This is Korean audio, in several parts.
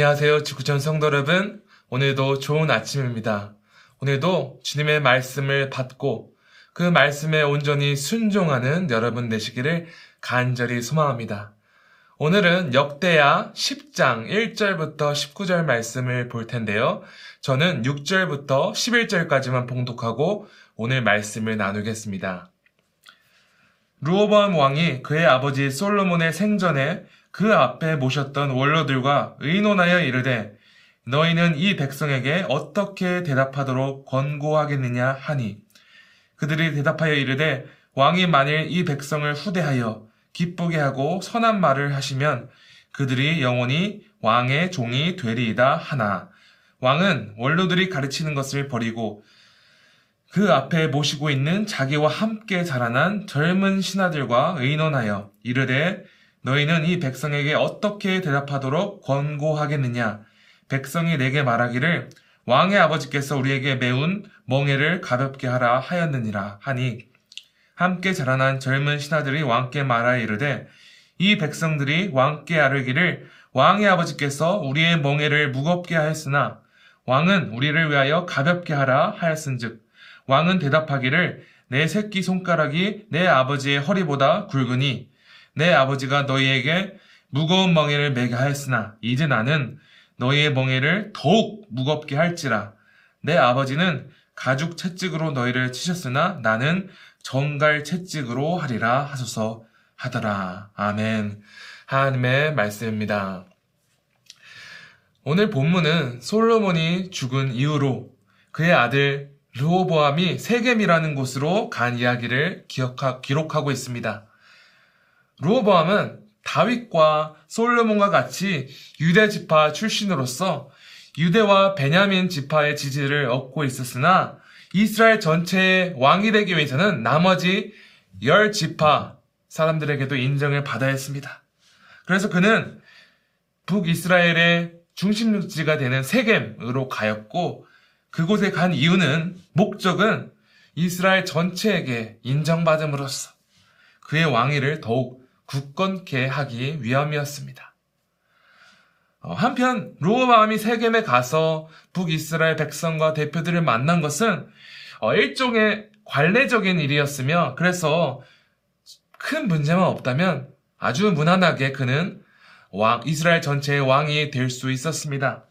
안녕하세요. 지구촌 성도 여러분. 오늘도 좋은 아침입니다. 오늘도 주님의 말씀을 받고 그 말씀에 온전히 순종하는 여러분 되시기를 간절히 소망합니다. 오늘은 역대야 10장 1절부터 19절 말씀을 볼 텐데요. 저는 6절부터 11절까지만 봉독하고 오늘 말씀을 나누겠습니다. 루오밤 왕이 그의 아버지 솔로몬의 생전에 그 앞에 모셨던 원로들과 의논하여 이르되 너희는 이 백성에게 어떻게 대답하도록 권고하겠느냐 하니? 그들이 대답하여 이르되 왕이 만일 이 백성을 후대하여 기쁘게 하고 선한 말을 하시면 그들이 영원히 왕의 종이 되리이다 하나. 왕은 원로들이 가르치는 것을 버리고 그 앞에 모시고 있는 자기와 함께 자라난 젊은 신하들과 의논하여 이르되 너희는 이 백성에게 어떻게 대답하도록 권고하겠느냐? 백성이 내게 말하기를 왕의 아버지께서 우리에게 매운 멍해를 가볍게 하라 하였느니라 하니 함께 자라난 젊은 신하들이 왕께 말하여 이르되 이 백성들이 왕께 아르기를 왕의 아버지께서 우리의 멍해를 무겁게 하였으나 왕은 우리를 위하여 가볍게 하라 하였은즉 왕은 대답하기를 내 새끼 손가락이 내 아버지의 허리보다 굵으니 내 아버지가 너희에게 무거운 멍에를 매게 하였으나 이제 나는 너희의 멍에를 더욱 무겁게 할지라 내 아버지는 가죽 채찍으로 너희를 치셨으나 나는 정갈 채찍으로 하리라 하소서 하더라. 아멘. 하나님의 말씀입니다. 오늘 본문은 솔로몬이 죽은 이후로 그의 아들 르호보암이 세겜이라는 곳으로 간 이야기를 기억하, 기록하고 있습니다. 루호보암은 다윗과 솔로몬과 같이 유대 지파 출신으로서 유대와 베냐민 지파의 지지를 얻고 있었으나 이스라엘 전체의 왕이 되기 위해서는 나머지 열 지파 사람들에게도 인정을 받아야 했습니다. 그래서 그는 북이스라엘의 중심지가 되는 세겜으로 가였고 그곳에 간 이유는 목적은 이스라엘 전체에게 인정받음으로써 그의 왕위를 더욱 굳건케 하기 위함이었습니다. 어, 한편 로호바암이 세겜에 가서 북이스라엘 백성과 대표들을 만난 것은 어, 일종의 관례적인 일이었으며 그래서 큰 문제만 없다면 아주 무난하게 그는 왕, 이스라엘 전체의 왕이 될 수 있었습니다.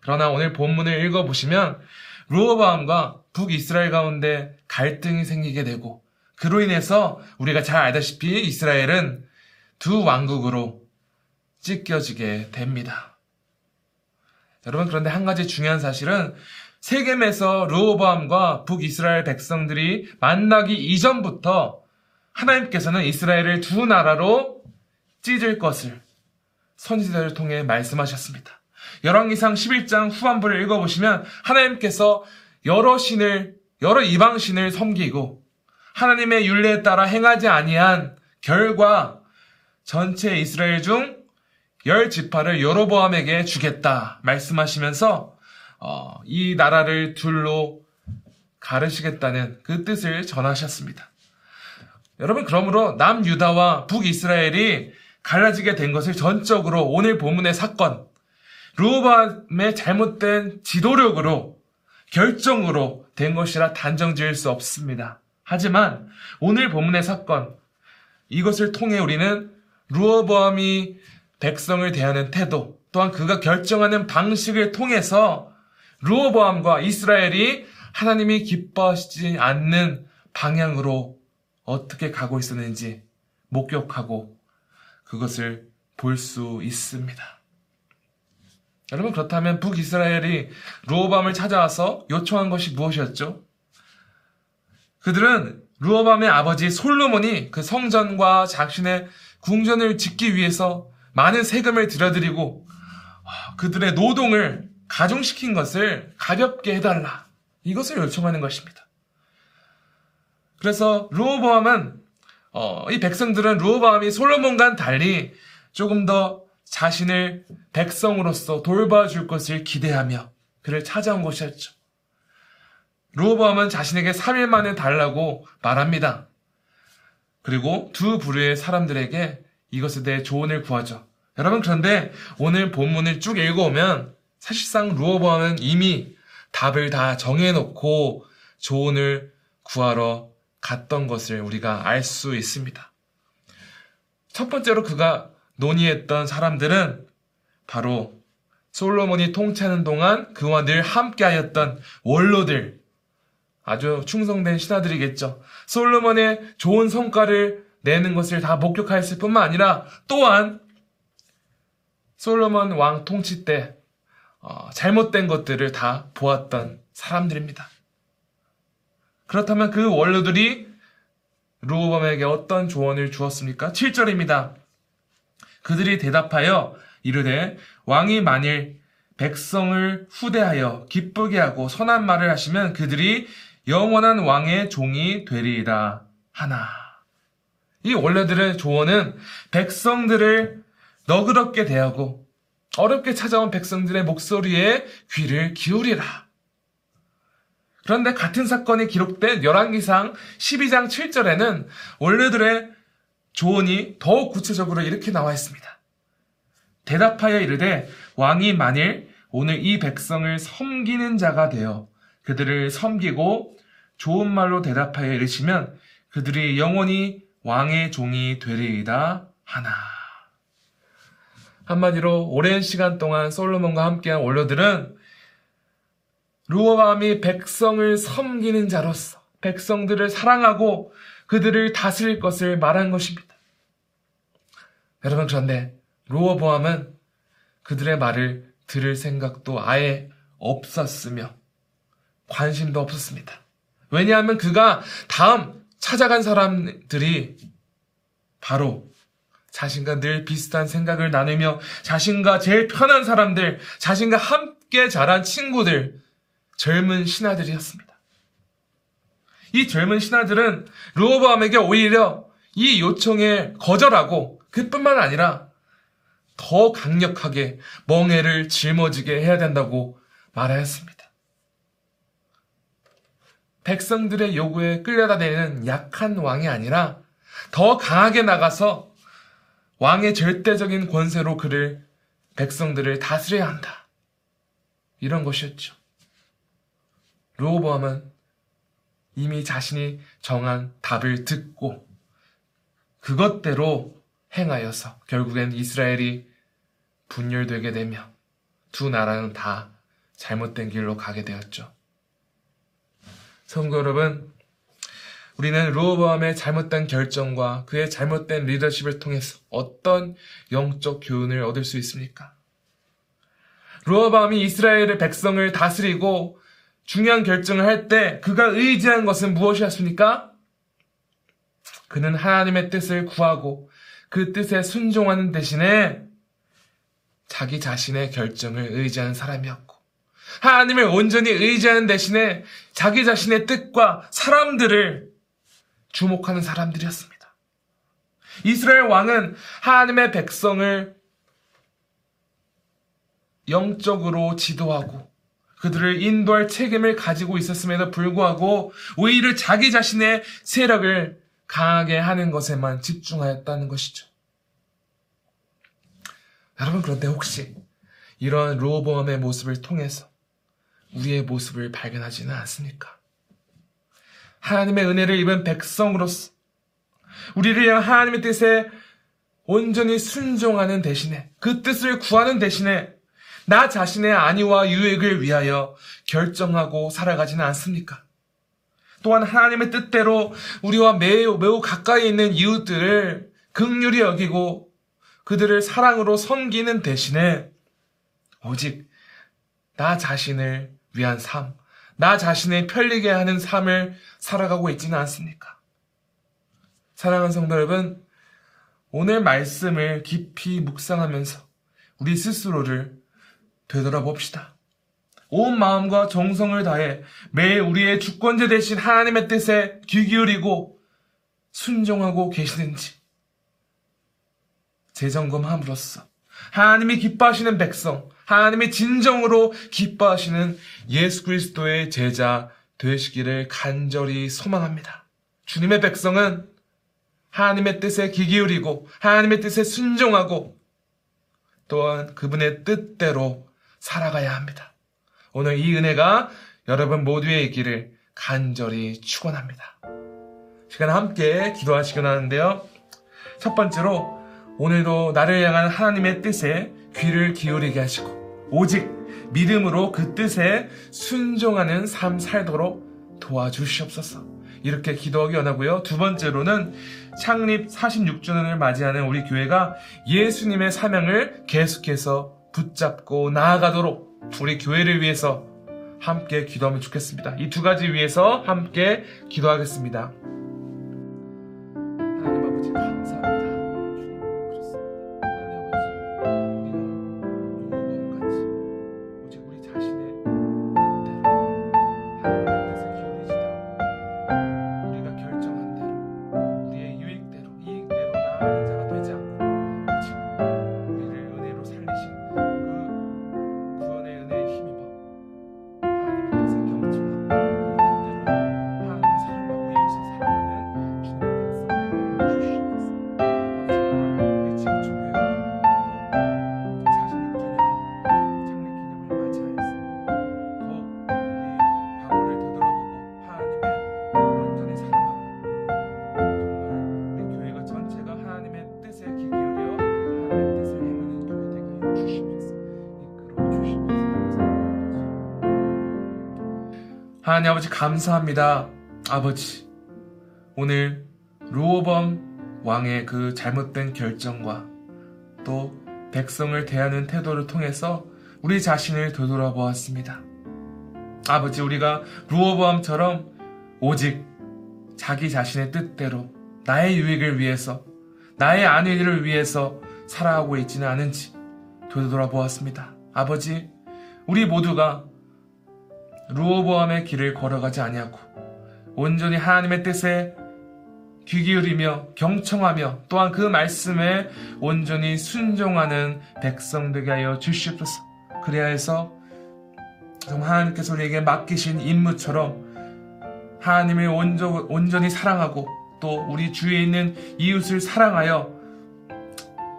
그러나 오늘 본문을 읽어보시면 로호바암과 북이스라엘 가운데 갈등이 생기게 되고 그로 인해서 우리가 잘 알다시피 이스라엘은 두 왕국으로 찢겨지게 됩니다. 여러분 그런데 한 가지 중요한 사실은 세겜에서 르호보암과 북이스라엘 백성들이 만나기 이전부터 하나님께서는 이스라엘을 두 나라로 찢을 것을 선지자를 통해 말씀하셨습니다. 열왕기상 11장 후반부를 읽어보시면 하나님께서 여러 신을 여러 이방 신을 섬기고 하나님의 윤례에 따라 행하지 아니한 결과 전체 이스라엘 중 열 지파를 여로보암에게 주겠다 말씀하시면서 어, 이 나라를 둘로 가르시겠다는 그 뜻을 전하셨습니다. 여러분 그러므로 남유다와 북이스라엘이 갈라지게 된 것을 전적으로 오늘 본문의 사건 루호밤의 잘못된 지도력으로 결정으로 된 것이라 단정 지을 수 없습니다. 하지만 오늘 본문의 사건 이것을 통해 우리는 루어보암이 백성을 대하는 태도 또한 그가 결정하는 방식을 통해서 루어보암과 이스라엘이 하나님이 기뻐하시지 않는 방향으로 어떻게 가고 있었는지 목격하고 그것을 볼 수 있습니다. 여러분 그렇다면 북이스라엘이 루어밤을 찾아와서 요청한 것이 무엇이었죠? 그들은 루어밤의 아버지 솔로몬이 그 성전과 자신의 궁전을 짓기 위해서 많은 세금을 들여드리고 아, 그들의 노동을 가중시킨 것을 가볍게 해달라. 이것을 요청하는 것입니다. 그래서 루어밤은 어, 이 백성들은 루어밤이 솔로몬과는 달리 조금 더 자신을 백성으로서 돌봐줄 것을 기대하며 그를 찾아온 것이었죠. 루호보암은 자신에게 3일 만에 달라고 말합니다. 그리고 두 부류의 사람들에게 이것에 대해 조언을 구하죠. 여러분 그런데 오늘 본문을 쭉 읽어오면 사실상 루어버는 이미 답을 다 정해놓고 조언을 구하러 갔던 것을 우리가 알 수 있습니다. 첫 번째로 그가 논의했던 사람들은 바로 솔로몬이 통치하는 동안 그와 늘 함께하였던 원로들, 아주 충성된 신하들이겠죠. 솔로몬의 좋은 성과를 내는 것을 다 목격하였을 뿐만 아니라 또한 솔로몬 왕 통치 때 어, 잘못된 것들을 다 보았던 사람들입니다. 그렇다면 그 원로들이 루호범에게 어떤 조언을 주었습니까? 7절입니다. 그들이 대답하여 이르되 왕이 만일 백성을 후대하여 기쁘게 하고 선한 말을 하시면 그들이 영원한 왕의 종이 되리이다 하나. 이 원래들의 조언은 백성들을 너그럽게 대하고 어렵게 찾아온 백성들의 목소리에 귀를 기울이라. 그런데 같은 사건이 기록된 열왕기상 12장 7절에는 원래들의 조언이 더욱 구체적으로 이렇게 나와 있습니다. 대답하여 이르되 왕이 만일 오늘 이 백성을 섬기는 자가 되어 그들을 섬기고 좋은 말로 대답하여 이르시면 그들이 영원히 왕의 종이 되리이다 하나. 한마디로 오랜 시간 동안 솔로몬과 함께한 원로들은 루어밤이 백성을 섬기는 자로서 백성들을 사랑하고 그들을 다스릴 것을 말한 것입니다. 여러분 그런데 루어보암은 그들의 말을 들을 생각도 아예 없었으며 관심도 없었습니다. 왜냐하면 그가 다음 찾아간 사람들이 바로 자신과 늘 비슷한 생각을 나누며 자신과 제일 편한 사람들, 자신과 함께 자란 친구들, 젊은 신하들이었습니다. 이 젊은 신하들은 루어밤에게 오히려 이 요청에 거절하고 그뿐만 아니라 더 강력하게 멍해를 짊어지게 해야 된다고 말하였습니다. 백성들의 요구에 끌려다니는 약한 왕이 아니라 더 강하게 나가서 왕의 절대적인 권세로 그를 백성들을 다스려야 한다. 이런 것이었죠. 로보암은 이미 자신이 정한 답을 듣고 그것대로 행하여서 결국엔 이스라엘이 분열되게 되며 두 나라는 다 잘못된 길로 가게 되었죠. 성도 여러분, 우리는 루어보암의 잘못된 결정과 그의 잘못된 리더십을 통해서 어떤 영적 교훈을 얻을 수 있습니까? 루어밤이 이스라엘의 백성을 다스리고 중요한 결정을 할 때 그가 의지한 것은 무엇이었습니까? 그는 하나님의 뜻을 구하고 그 뜻에 순종하는 대신에 자기 자신의 결정을 의지하는 사람이었고 하나님을 온전히 의지하는 대신에 자기 자신의 뜻과 사람들을 주목하는 사람들이었습니다. 이스라엘 왕은 하나님의 백성을 영적으로 지도하고 그들을 인도할 책임을 가지고 있었음에도 불구하고 오히려 자기 자신의 세력을 강하게 하는 것에만 집중하였다는 것이죠. 여러분 그런데 혹시 이런 로보암의 모습을 통해서 우리의 모습을 발견하지는 않습니까? 하나님의 은혜를 입은 백성으로서 우리를 향한 하나님의 뜻에 온전히 순종하는 대신에 그 뜻을 구하는 대신에 나 자신의 안위와 유익을 위하여 결정하고 살아가지는 않습니까? 또한 하나님의 뜻대로 우리와 매우, 매우 가까이 있는 이웃들을 극률히 여기고 그들을 사랑으로 섬기는 대신에 오직 나 자신을 위한 삶, 나 자신을 편리게 하는 삶을 살아가고 있지는 않습니까? 사랑하는 성도 여러분, 오늘 말씀을 깊이 묵상하면서 우리 스스로를 되돌아봅시다. 온 마음과 정성을 다해 매일 우리의 주권자 되신 하나님의 뜻에 귀 기울이고 순종하고 계시는지 재점검함으로써 하나님이 기뻐하시는 백성, 하나님이 진정으로 기뻐하시는 예수 그리스도의 제자 되시기를 간절히 소망합니다. 주님의 백성은 하나님의 뜻에 귀 기울이고 하나님의 뜻에 순종하고 또한 그분의 뜻대로 살아가야 합니다. 오늘 이 은혜가 여러분 모두의 있기를 간절히 축원합니다. 시간 함께 기도하시긴 하는데요. 첫 번째로 오늘도 나를 향한 하나님의 뜻에 귀를 기울이게 하시고 오직 믿음으로 그 뜻에 순종하는 삶 살도록 도와주시옵소서. 이렇게 기도하기 원하고요. 두 번째로는 창립 46주년을 맞이하는 우리 교회가 예수님의 사명을 계속해서 붙잡고 나아가도록 우리 교회를 위해서 함께 기도하면 좋겠습니다. 이 두 가지 위해서 함께 기도하겠습니다. 하나님 아버지 감사합니다. 하나님 아버지 감사합니다. 아버지 오늘 루오범 왕의 그 잘못된 결정과 또 백성을 대하는 태도를 통해서 우리 자신을 되돌아보았습니다. 아버지 우리가 루오보암처럼 오직 자기 자신의 뜻대로 나의 유익을 위해서 나의 안위를 위해서 살아가고 있지는 않은지 되돌아보았습니다. 아버지 우리 모두가 루오보암의 길을 걸어가지 아니하고 온전히 하나님의 뜻에 귀 기울이며 경청하며 또한 그 말씀에 온전히 순종하는 백성 되게 하여 주시옵소서. 그래야 해서 정말 하나님께서 우리에게 맡기신 임무처럼 하나님을 온전, 온전히 사랑하고 또 우리 주위에 있는 이웃을 사랑하여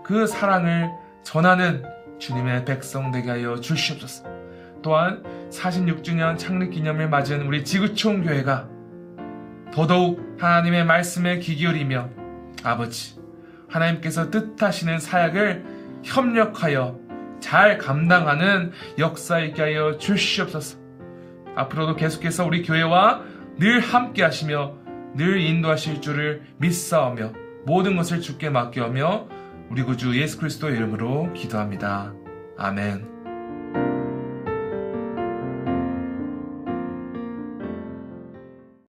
그 사랑을 전하는 주님의 백성 되게 하여 주시옵소서. 또한 46주년 창립 기념을 맞은 우리 지구촌 교회가 더더욱 하나님의 말씀에 귀 기울이며 아버지 하나님께서 뜻하시는 사역을 협력하여 잘 감당하는 역사 있게 하여 주시옵소서. 앞으로도 계속해서 우리 교회와 늘 함께 하시며 늘 인도하실 줄을 믿사오며 모든 것을 주께 맡겨오며 우리 구주 예수 그리스도의 이름으로 기도합니다. 아멘.